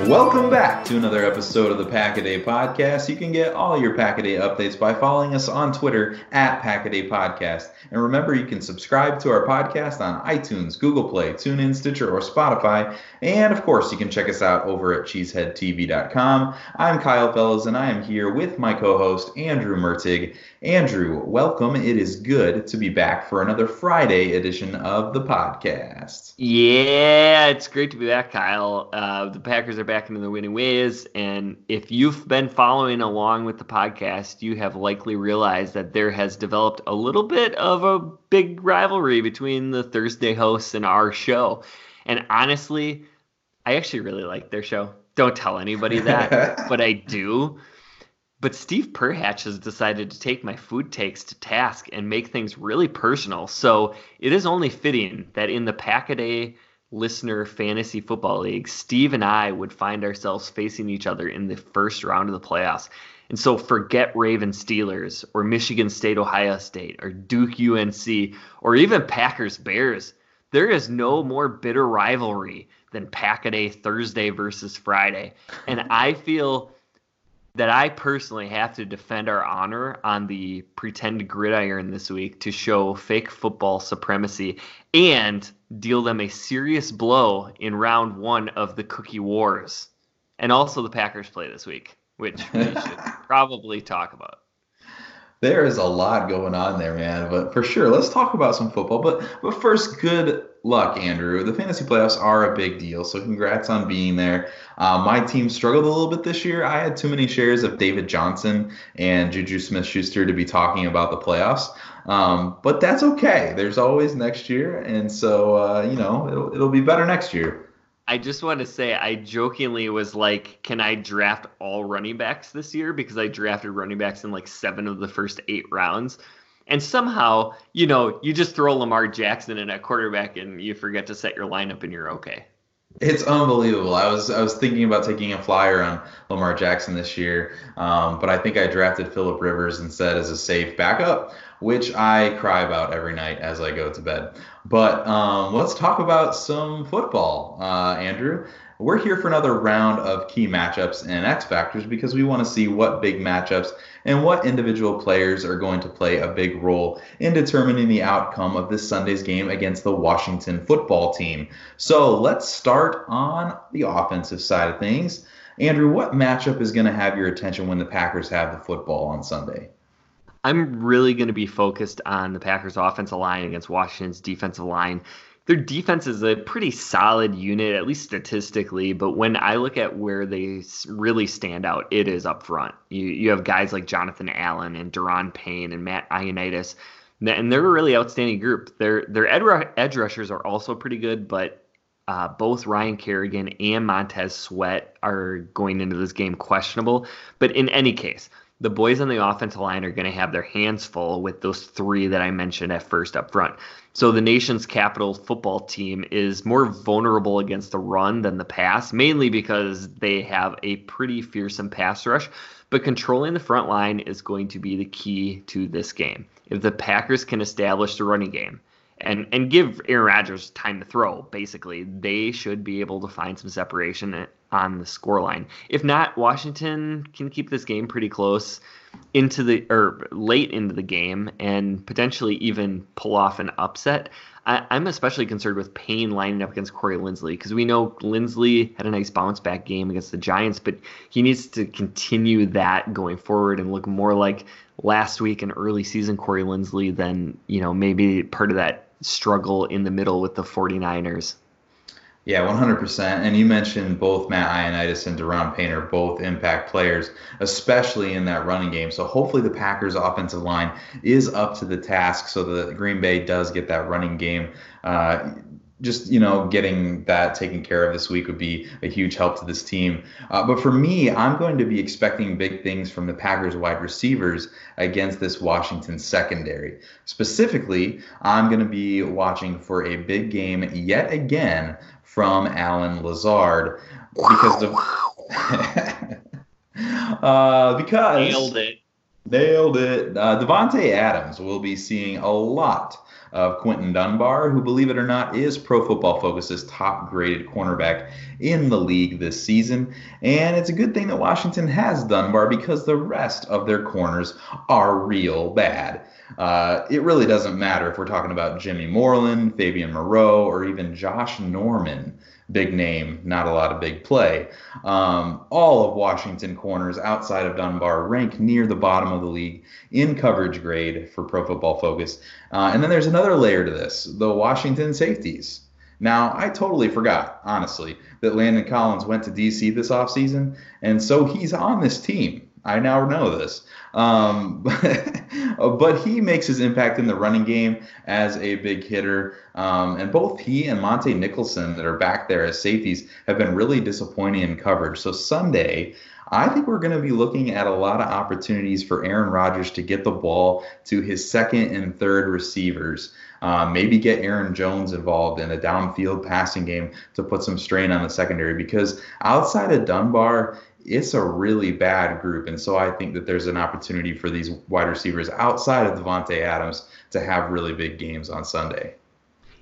Welcome back to another episode of the Pack a Day Podcast. You can get all your Pack a Day updates by following us on Twitter at Pack a Day Podcast. And remember, you can subscribe to our podcast on iTunes, Google Play, TuneIn, Stitcher, or Spotify. And of course, you can check us out over at cheeseheadtv.com. I'm Kyle Fellows, and I am here with my co host, Andrew Mertig. Andrew, welcome. It is good to be back for another Friday edition of the podcast. Yeah, it's great to be back, Kyle. Uh, the Packers are back into the winning ways. And if you've been following along with the podcast, you have likely realized that there has developed a little bit of a big rivalry between the Thursday hosts and our show. And honestly, I actually really like their show. Don't tell anybody that, but I do. But Steve Perhatch has decided to take my food takes to task and make things really personal. So it is only fitting that in the Pack a Day listener fantasy football league, Steve and I would find ourselves facing each other in the first round of the playoffs. And so forget Raven Steelers or Michigan State Ohio State or Duke UNC or even Packers Bears. There is no more bitter rivalry than Pack a Day Thursday versus Friday. And I feel that I personally have to defend our honor on the pretend gridiron this week to show fake football supremacy and deal them a serious blow in round one of the Cookie Wars. And also the Packers play this week, which we should probably talk about. There is a lot going on there, man. But for sure, let's talk about some football. But but first, good luck, Andrew. The fantasy playoffs are a big deal, so congrats on being there. Uh, my team struggled a little bit this year. I had too many shares of David Johnson and Juju Smith-Schuster to be talking about the playoffs. Um, but that's okay. There's always next year, and so uh, you know it'll it'll be better next year. I just want to say I jokingly was like, can I draft all running backs this year? Because I drafted running backs in like seven of the first eight rounds. And somehow, you know, you just throw Lamar Jackson in at quarterback and you forget to set your lineup and you're okay. It's unbelievable. I was I was thinking about taking a flyer on Lamar Jackson this year, um, but I think I drafted Philip Rivers instead as a safe backup which I cry about every night as I go to bed. But um, let's talk about some football, uh, Andrew. We're here for another round of key matchups and X factors because we want to see what big matchups and what individual players are going to play a big role in determining the outcome of this Sunday's game against the Washington football team. So let's start on the offensive side of things. Andrew, what matchup is going to have your attention when the Packers have the football on Sunday? I'm really going to be focused on the Packers' offensive line against Washington's defensive line their defense is a pretty solid unit, at least statistically. But when I look at where they really stand out, it is up front. You you have guys like Jonathan Allen and Daron Payne and Matt Ioannidis, and they're a really outstanding group. Their their edge rushers are also pretty good, but uh, both Ryan Kerrigan and Montez Sweat are going into this game questionable. But in any case, the boys on the offensive line are going to have their hands full with those three that I mentioned at first up front. So the nation's capital football team is more vulnerable against the run than the pass, mainly because they have a pretty fearsome pass rush. But controlling the front line is going to be the key to this game. If the Packers can establish the running game, and and give Aaron Rodgers time to throw. Basically, they should be able to find some separation on the scoreline. If not, Washington can keep this game pretty close into the or late into the game and potentially even pull off an upset. I, am especially concerned with Payne lining up against Corey Linsley because we know Linsley had a nice bounce back game against the Giants, but he needs to continue that going forward and look more like last week and early season Corey Linsley than you know maybe part of that struggle in the middle with the 49ers. Yeah, 100%. And you mentioned both Matt Ioannidis and Daron Payne are both impact players, especially in that running game. So hopefully the Packers' offensive line is up to the task so that Green Bay does get that running game. Uh, just you know getting that taken care of this week would be a huge help to this team. Uh, but for me, I'm going to be expecting big things from the Packers wide receivers against this Washington secondary. Specifically, I'm going to be watching for a big game yet again from Allen Lazard because the uh, because nailed it. Nailed it. Uh, Davante Adams will be seeing a lot of Quinton Dunbar, who, believe it or not, is Pro Football Focus's top graded cornerback in the league this season. And it's a good thing that Washington has Dunbar because the rest of their corners are real bad. Uh, it really doesn't matter if we're talking about Jimmy Moreland, Fabian Moreau, or even Josh Norman big name, not a lot of big play. Um, all of Washington corners outside of Dunbar rank near the bottom of the league in coverage grade for Pro Football Focus. Uh, and then there's another layer to this the Washington safeties. Now, I totally forgot, honestly, that Landon Collins went to DC this offseason, and so he's on this team. I now know this. Um, but he makes his impact in the running game as a big hitter. Um, and both he and Montae Nicholson, that are back there as safeties, have been really disappointing in coverage. So Sunday, I think we're going to be looking at a lot of opportunities for Aaron Rodgers to get the ball to his second and third receivers. Uh, maybe get Aaron Jones involved in a downfield passing game to put some strain on the secondary because outside of Dunbar, it's a really bad group. And so I think that there's an opportunity for these wide receivers outside of Davante Adams to have really big games on Sunday.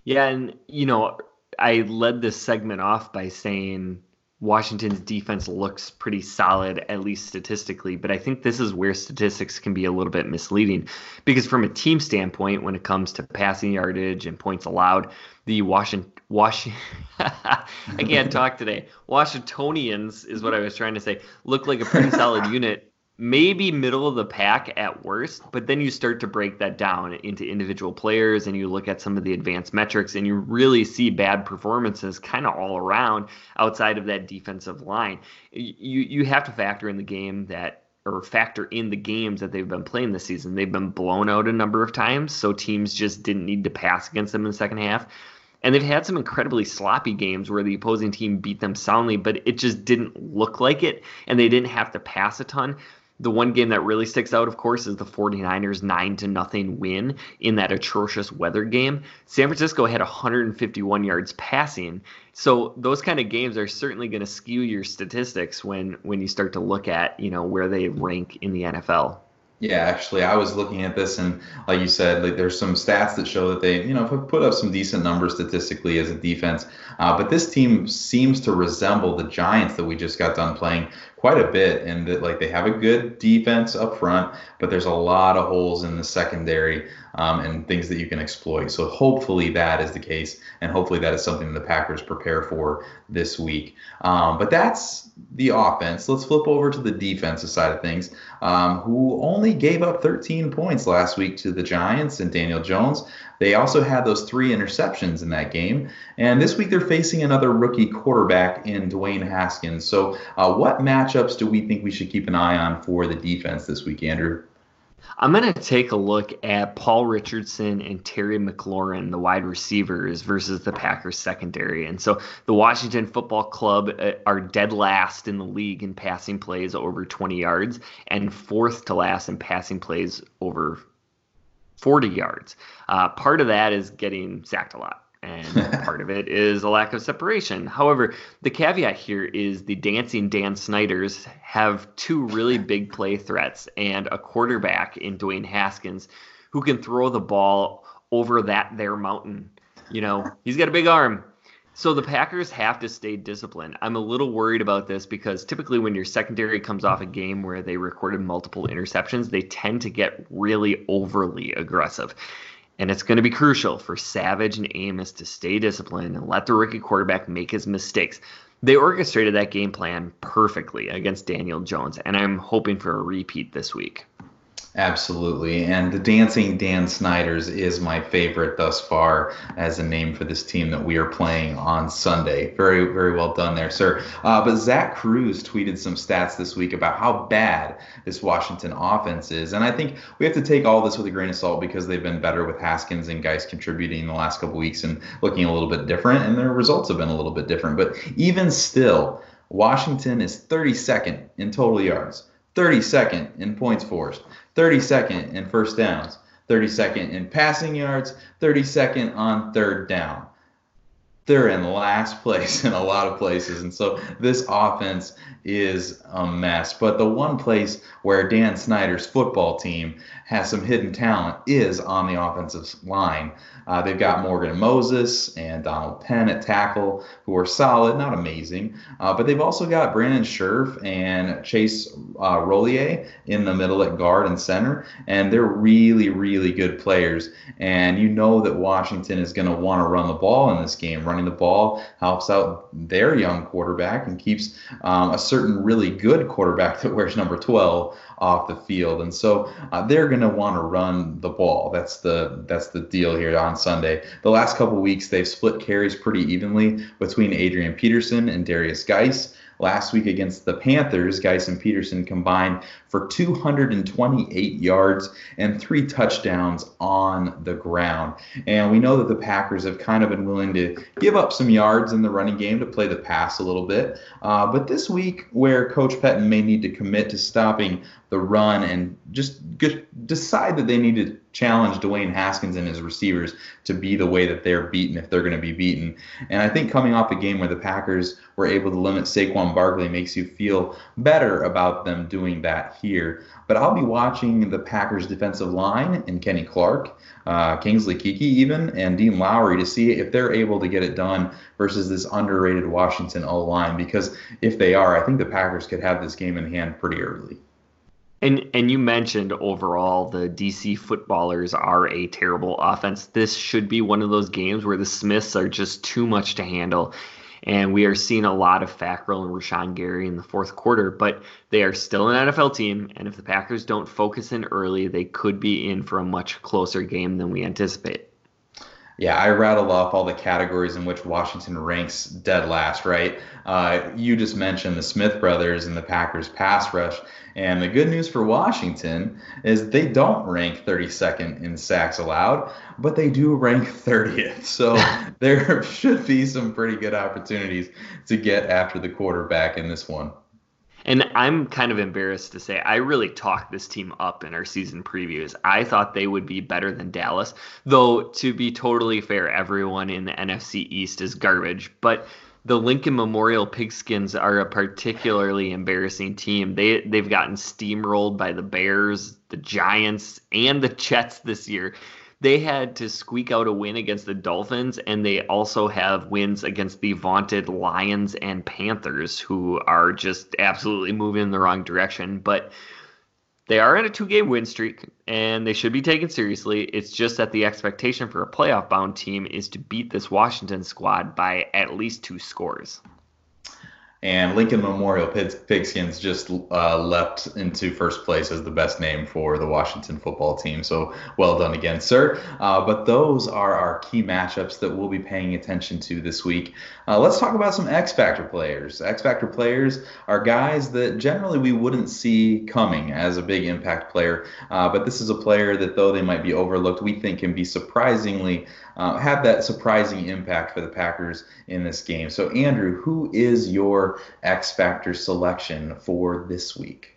Yeah, and you know, I led this segment off by saying Washington's defense looks pretty solid, at least statistically. But I think this is where statistics can be a little bit misleading because, from a team standpoint, when it comes to passing yardage and points allowed, the Washington Washington I can't talk today. Washingtonians is what I was trying to say. Look like a pretty solid unit maybe middle of the pack at worst, but then you start to break that down into individual players and you look at some of the advanced metrics and you really see bad performances kind of all around outside of that defensive line. You you have to factor in the game that or factor in the games that they've been playing this season. They've been blown out a number of times, so teams just didn't need to pass against them in the second half. And they've had some incredibly sloppy games where the opposing team beat them soundly, but it just didn't look like it, and they didn't have to pass a ton. The one game that really sticks out, of course, is the 49ers 9 to nothing win in that atrocious weather game. San Francisco had 151 yards passing. So those kind of games are certainly going to skew your statistics when when you start to look at, you know, where they rank in the NFL. Yeah, actually, I was looking at this, and like you said, like there's some stats that show that they, you know, put up some decent numbers statistically as a defense. Uh, but this team seems to resemble the Giants that we just got done playing quite a bit, and that like they have a good defense up front, but there's a lot of holes in the secondary um, and things that you can exploit. So hopefully that is the case, and hopefully that is something the Packers prepare for this week. Um, but that's the offense. Let's flip over to the defensive side of things, um, who only gave up 13 points last week to the Giants and Daniel Jones. They also had those three interceptions in that game. And this week they're facing another rookie quarterback in Dwayne Haskins. So, uh, what matchups do we think we should keep an eye on for the defense this week, Andrew? I'm going to take a look at Paul Richardson and Terry McLaurin, the wide receivers, versus the Packers secondary. And so the Washington Football Club uh, are dead last in the league in passing plays over 20 yards and fourth to last in passing plays over 40 yards. Uh, part of that is getting sacked a lot and part of it is a lack of separation. However, the caveat here is the dancing Dan Snyders have two really big play threats and a quarterback in Dwayne Haskins who can throw the ball over that there mountain. You know, he's got a big arm. So the Packers have to stay disciplined. I'm a little worried about this because typically when your secondary comes off a game where they recorded multiple interceptions, they tend to get really overly aggressive. And it's going to be crucial for Savage and Amos to stay disciplined and let the rookie quarterback make his mistakes. They orchestrated that game plan perfectly against Daniel Jones, and I'm hoping for a repeat this week. Absolutely. And the Dancing Dan Snyders is my favorite thus far as a name for this team that we are playing on Sunday. Very, very well done there, sir. Uh, but Zach Kruse tweeted some stats this week about how bad this Washington offense is. And I think we have to take all this with a grain of salt because they've been better with Haskins and guys contributing in the last couple weeks and looking a little bit different, and their results have been a little bit different. But even still, Washington is 32nd in total yards. 32nd in points forced, 32nd in first downs, 32nd in passing yards, 32nd on third down. They're in last place in a lot of places. And so this offense is a mess. But the one place where Dan Snyder's football team has some hidden talent is on the offensive line. Uh, they've got Morgan Moses and Donald Penn at tackle, who are solid, not amazing. Uh, but they've also got Brandon Scherff and Chase uh, Roullier in the middle at guard and center. And they're really, really good players. And you know that Washington is going to want to run the ball in this game. Running the ball helps out their young quarterback and keeps um, a certain really good quarterback that wears number 12 off the field. And so uh, they're going to want to run the ball. That's the that's the deal here on Sunday. The last couple weeks they've split carries pretty evenly between Adrian Peterson and Derrius Guice. Last week against the Panthers, and Peterson combined for 228 yards and three touchdowns on the ground. And we know that the Packers have kind of been willing to give up some yards in the running game to play the pass a little bit. Uh, but this week, where Coach Pettine may need to commit to stopping the run and just decide that they need to challenge Dwayne Haskins and his receivers to be the way that they're beaten if they're going to be beaten. And I think coming off a game where the Packers were able to limit Saquon Barkley makes you feel better about them doing that here. But I'll be watching the Packers defensive line and Kenny Clark, uh, Kingsley Keke even, and Dean Lowry to see if they're able to get it done versus this underrated Washington O line. Because if they are, I think the Packers could have this game in hand pretty early. And and you mentioned overall the DC footballers are a terrible offense. This should be one of those games where the Smiths are just too much to handle. And we are seeing a lot of Fackrell and Rashan Gary in the fourth quarter, but they are still an NFL team. And if the Packers don't focus in early, they could be in for a much closer game than we anticipate. Yeah, I rattled off all the categories in which Washington ranks dead last, right? Uh, you just mentioned the Smith brothers and the Packers pass rush. And the good news for Washington is they don't rank 32nd in sacks allowed, but they do rank 30th. So there should be some pretty good opportunities to get after the quarterback in this one. And I'm kind of embarrassed to say I really talked this team up in our season previews. I thought they would be better than Dallas, though to be totally fair, everyone in the NFC East is garbage. But the Lincoln Memorial Pigskins are a particularly embarrassing team. They they've gotten steamrolled by the Bears, the Giants, and the Jets this year. They had to squeak out a win against the Dolphins, and they also have wins against the vaunted Lions and Panthers, who are just absolutely moving in the wrong direction. But they are in a two game win streak and they should be taken seriously. It's just that the expectation for a playoff bound team is to beat this Washington squad by at least two scores. And Lincoln Memorial Pigskins just uh, leapt into first place as the best name for the Washington football team. So well done again, sir. Uh, but those are our key matchups that we'll be paying attention to this week. Uh, let's talk about some X Factor players. X Factor players are guys that generally we wouldn't see coming as a big impact player. Uh, but this is a player that, though they might be overlooked, we think can be surprisingly uh, have that surprising impact for the Packers in this game. So, Andrew, who is your X Factor selection for this week?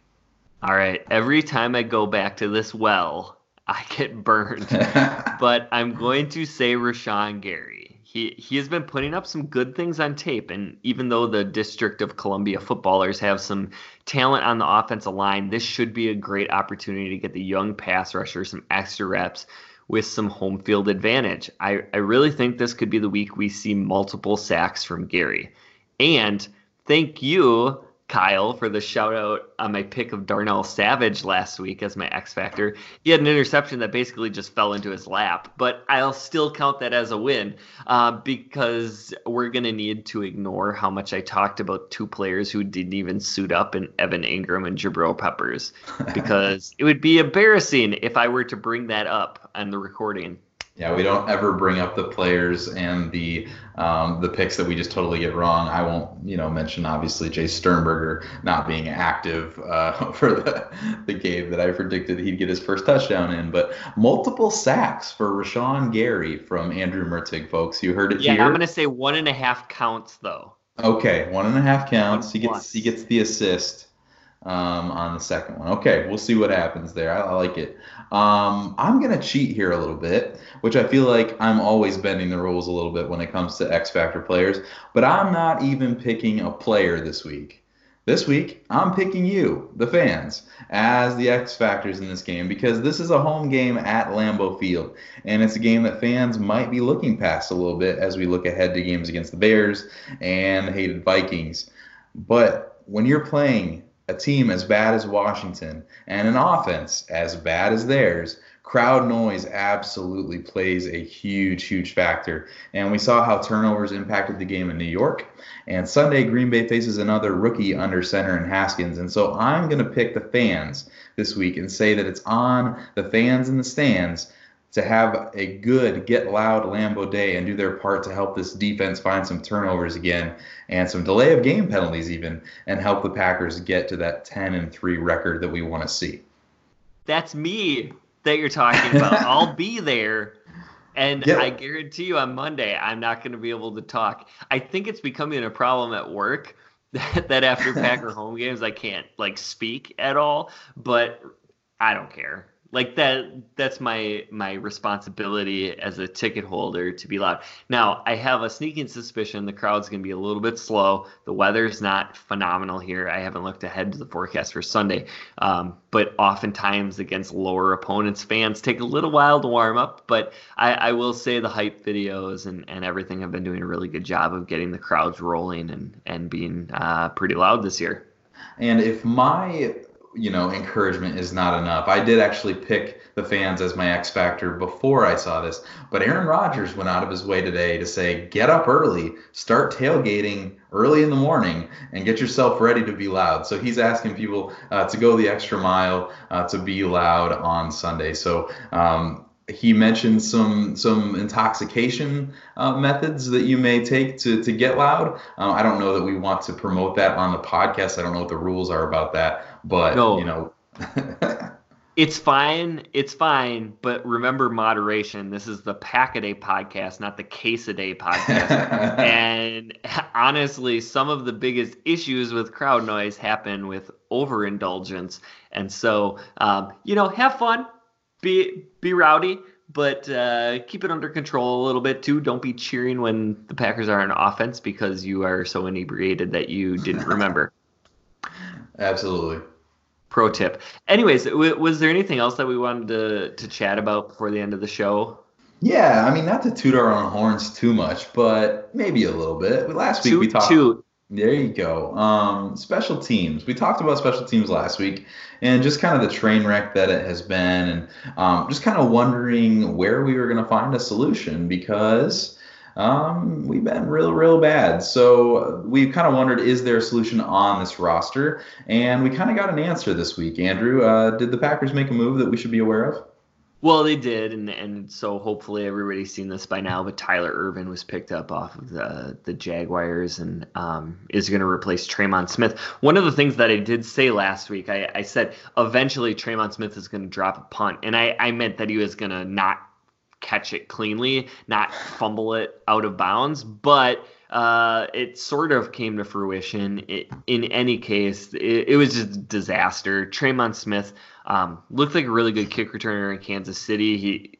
All right. Every time I go back to this well, I get burned. but I'm going to say Rashan Gary. He, he has been putting up some good things on tape. And even though the District of Columbia footballers have some talent on the offensive line, this should be a great opportunity to get the young pass rusher some extra reps with some home field advantage. I, I really think this could be the week we see multiple sacks from Gary. And thank you Kyle for the shout out on my pick of Darnell Savage last week as my X Factor. He had an interception that basically just fell into his lap, but I'll still count that as a win uh, because we're going to need to ignore how much I talked about two players who didn't even suit up in Evan Engram and Jabril Peppers because it would be embarrassing if I were to bring that up on the recording. Yeah, we don't ever bring up the players and the um, the picks that we just totally get wrong. I won't, you know, mention obviously Jace Sternberger not being active uh, for the the game that I predicted he'd get his first touchdown in, but multiple sacks for Rashan Gary from Andrew Mertig, folks. You heard it yeah, here. I'm gonna say one and a half counts though. Okay, one and a half counts. He gets he gets the assist um, on the second one. Okay, we'll see what happens there. I, I like it. Um, I'm gonna cheat here a little bit, which I feel like I'm always bending the rules a little bit when it comes to X Factor players. But I'm not even picking a player this week. This week, I'm picking you, the fans, as the X Factors in this game because this is a home game at Lambeau Field. And it's a game that fans might be looking past a little bit as we look ahead to games against the Bears and the hated Vikings. But when you're playing a team as bad as Washington and an offense as bad as theirs, crowd noise absolutely plays a huge, huge factor. And we saw how turnovers impacted the game in New York. And Sunday, Green Bay faces another rookie under center in Haskins. And so I'm going to pick the fans this week and say that it's on the fans in the stands to have a good get loud Lambeau day and do their part to help this defense find some turnovers again and some delay of game penalties even and help the Packers get to that 10 and 3 record that we want to see. That's me that you're talking about. I'll be there. And I guarantee you on Monday I'm not going to be able to talk. I think it's becoming a problem at work that, that after Packer home games I can't like speak at all, but I don't care like that that's my my responsibility as a ticket holder to be loud. Now i have a sneaking suspicion the crowd's going to be a little bit slow. The weather's not phenomenal here. I haven't looked ahead to the forecast for sunday. Um, but oftentimes against lower opponents fans take a little while to warm up. But i, I will say the hype videos and, and everything have been doing a really good job of getting the crowds rolling and and being uh, pretty loud this year. And if my you know, encouragement is not enough. I did actually pick the fans as my X factor before I saw this, but Aaron Rodgers went out of his way today to say, get up early, start tailgating early in the morning, and get yourself ready to be loud. So he's asking people uh, to go the extra mile uh, to be loud on Sunday. So um, he mentioned some some intoxication uh, methods that you may take to to get loud. Uh, I don't know that we want to promote that on the podcast. I don't know what the rules are about that, but no. you know. it's fine. It's fine. But remember moderation. This is the Pack a Day podcast, not the Case a Day podcast. and honestly, some of the biggest issues with crowd noise happen with overindulgence. And so, um, you know, have fun be be rowdy, but uh, keep it under control a little bit too. Don't be cheering when the Packers are on offense because you are so inebriated that you didn't remember. Absolutely. Pro tip. Anyways, w- was there anything else that we wanted to to chat about before the end of the show? Yeah, I mean, not to toot our own horns too much, but maybe a little bit. Last week toot, we talked. Toot. There you go. Um, special teams. We talked about special teams last week, and just kind of the train wreck that it has been, and um, just kind of wondering where we were going to find a solution because um, we've been real, real bad. So we kind of wondered, is there a solution on this roster? And we kind of got an answer this week. Andrew, uh, did the Packers make a move that we should be aware of? Well, they did, and and so hopefully everybody's seen this by now. But Tyler Ervin was picked up off of the the Jaguars and um, is going to replace Tremon Smith. One of the things that I did say last week, I, I said eventually Tremon Smith is going to drop a punt, and I, I meant that he was going to not catch it cleanly, not fumble it out of bounds, but uh, it sort of came to fruition. It, in any case, it, it was just a disaster. Tremon Smith um, looked like a really good kick returner in Kansas City. He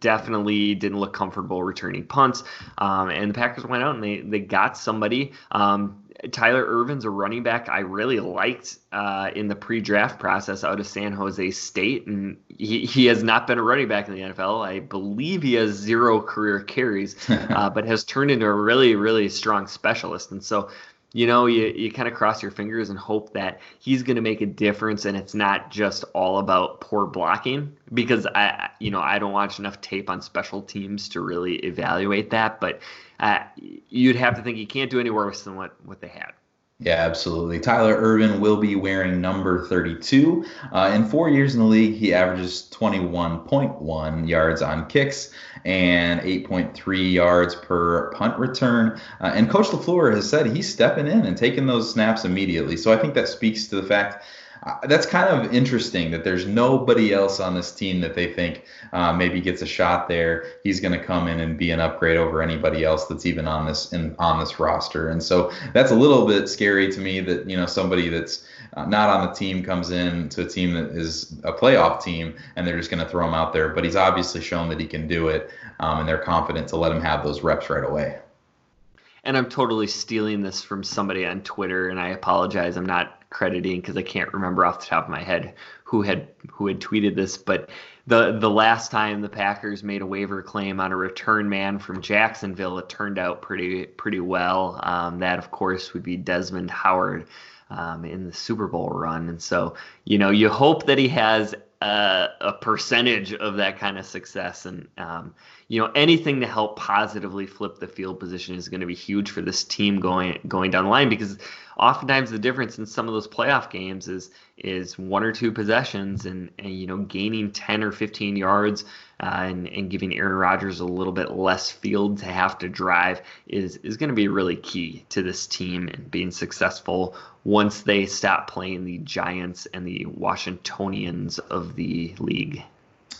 definitely didn't look comfortable returning punts. Um, and the Packers went out and they, they got somebody. Um, Tyler Ervin's a running back I really liked uh, in the pre-draft process out of San Jose State, and he, he has not been a running back in the NFL. I believe he has zero career carries, uh, but has turned into a really really strong specialist. And so you know, you, you kind of cross your fingers and hope that he's going to make a difference and it's not just all about poor blocking because I, you know, I don't watch enough tape on special teams to really evaluate that, but uh, you'd have to think he can't do any worse than what, what they had. Yeah, absolutely. Tyler Ervin will be wearing number 32. Uh, in four years in the league, he averages 21.1 yards on kicks and 8.3 yards per punt return. Uh, and Coach LaFleur has said he's stepping in and taking those snaps immediately. So I think that speaks to the fact that's kind of interesting that there's nobody else on this team that they think uh, maybe gets a shot there. He's going to come in and be an upgrade over anybody else that's even on this in, on this roster. And so that's a little bit scary to me that you know somebody that's uh, not on the team comes in to a team that is a playoff team and they're just going to throw him out there. But he's obviously shown that he can do it, um, and they're confident to let him have those reps right away and I'm totally stealing this from somebody on Twitter, and I apologize. I'm not crediting because I can't remember off the top of my head who had who had tweeted this, but the the last time the Packers made a waiver claim on a return man from Jacksonville, it turned out pretty pretty well. Um, that of course would be Desmond Howard um, in the Super Bowl run, and so you know you hope that he has a, a percentage of that kind of success and. Um, you know anything to help positively flip the field position is going to be huge for this team going going down the line because oftentimes the difference in some of those playoff games is is one or two possessions and, and you know gaining 10 or 15 yards uh, and, and giving Aaron Rodgers a little bit less field to have to drive is is going to be really key to this team and being successful once they stop playing the Giants and the Washingtonians of the league.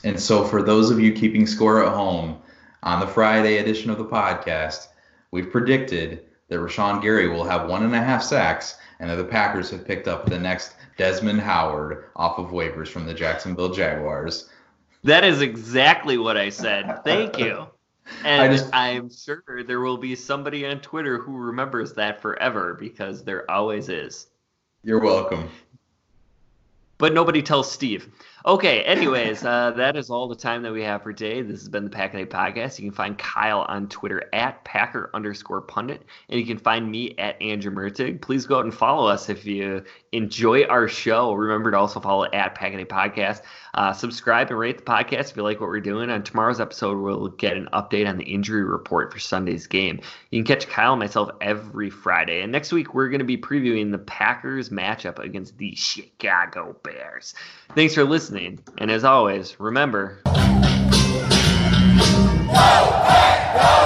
And so, for those of you keeping score at home, on the Friday edition of the podcast, we've predicted that Rashan Gary will have one and a half sacks, and that the Packers have picked up the next Desmond Howard off of waivers from the Jacksonville Jaguars. That is exactly what I said. Thank you. And I just, I'm sure there will be somebody on Twitter who remembers that forever because there always is. You're welcome. But nobody tells Steve. Okay, anyways, uh, that is all the time that we have for today. This has been the Pack a Day Podcast. You can find Kyle on Twitter at Packer underscore pundit, and you can find me at Andrew Mertig. Please go out and follow us if you enjoy our show. Remember to also follow at Pack a Day Podcast. Uh, subscribe and rate the podcast if you like what we're doing. On tomorrow's episode, we'll get an update on the injury report for Sunday's game. You can catch Kyle and myself every Friday. And next week, we're going to be previewing the Packers matchup against the Chicago Bears. Thanks for listening listening. And as always, remember. Go, hey, go!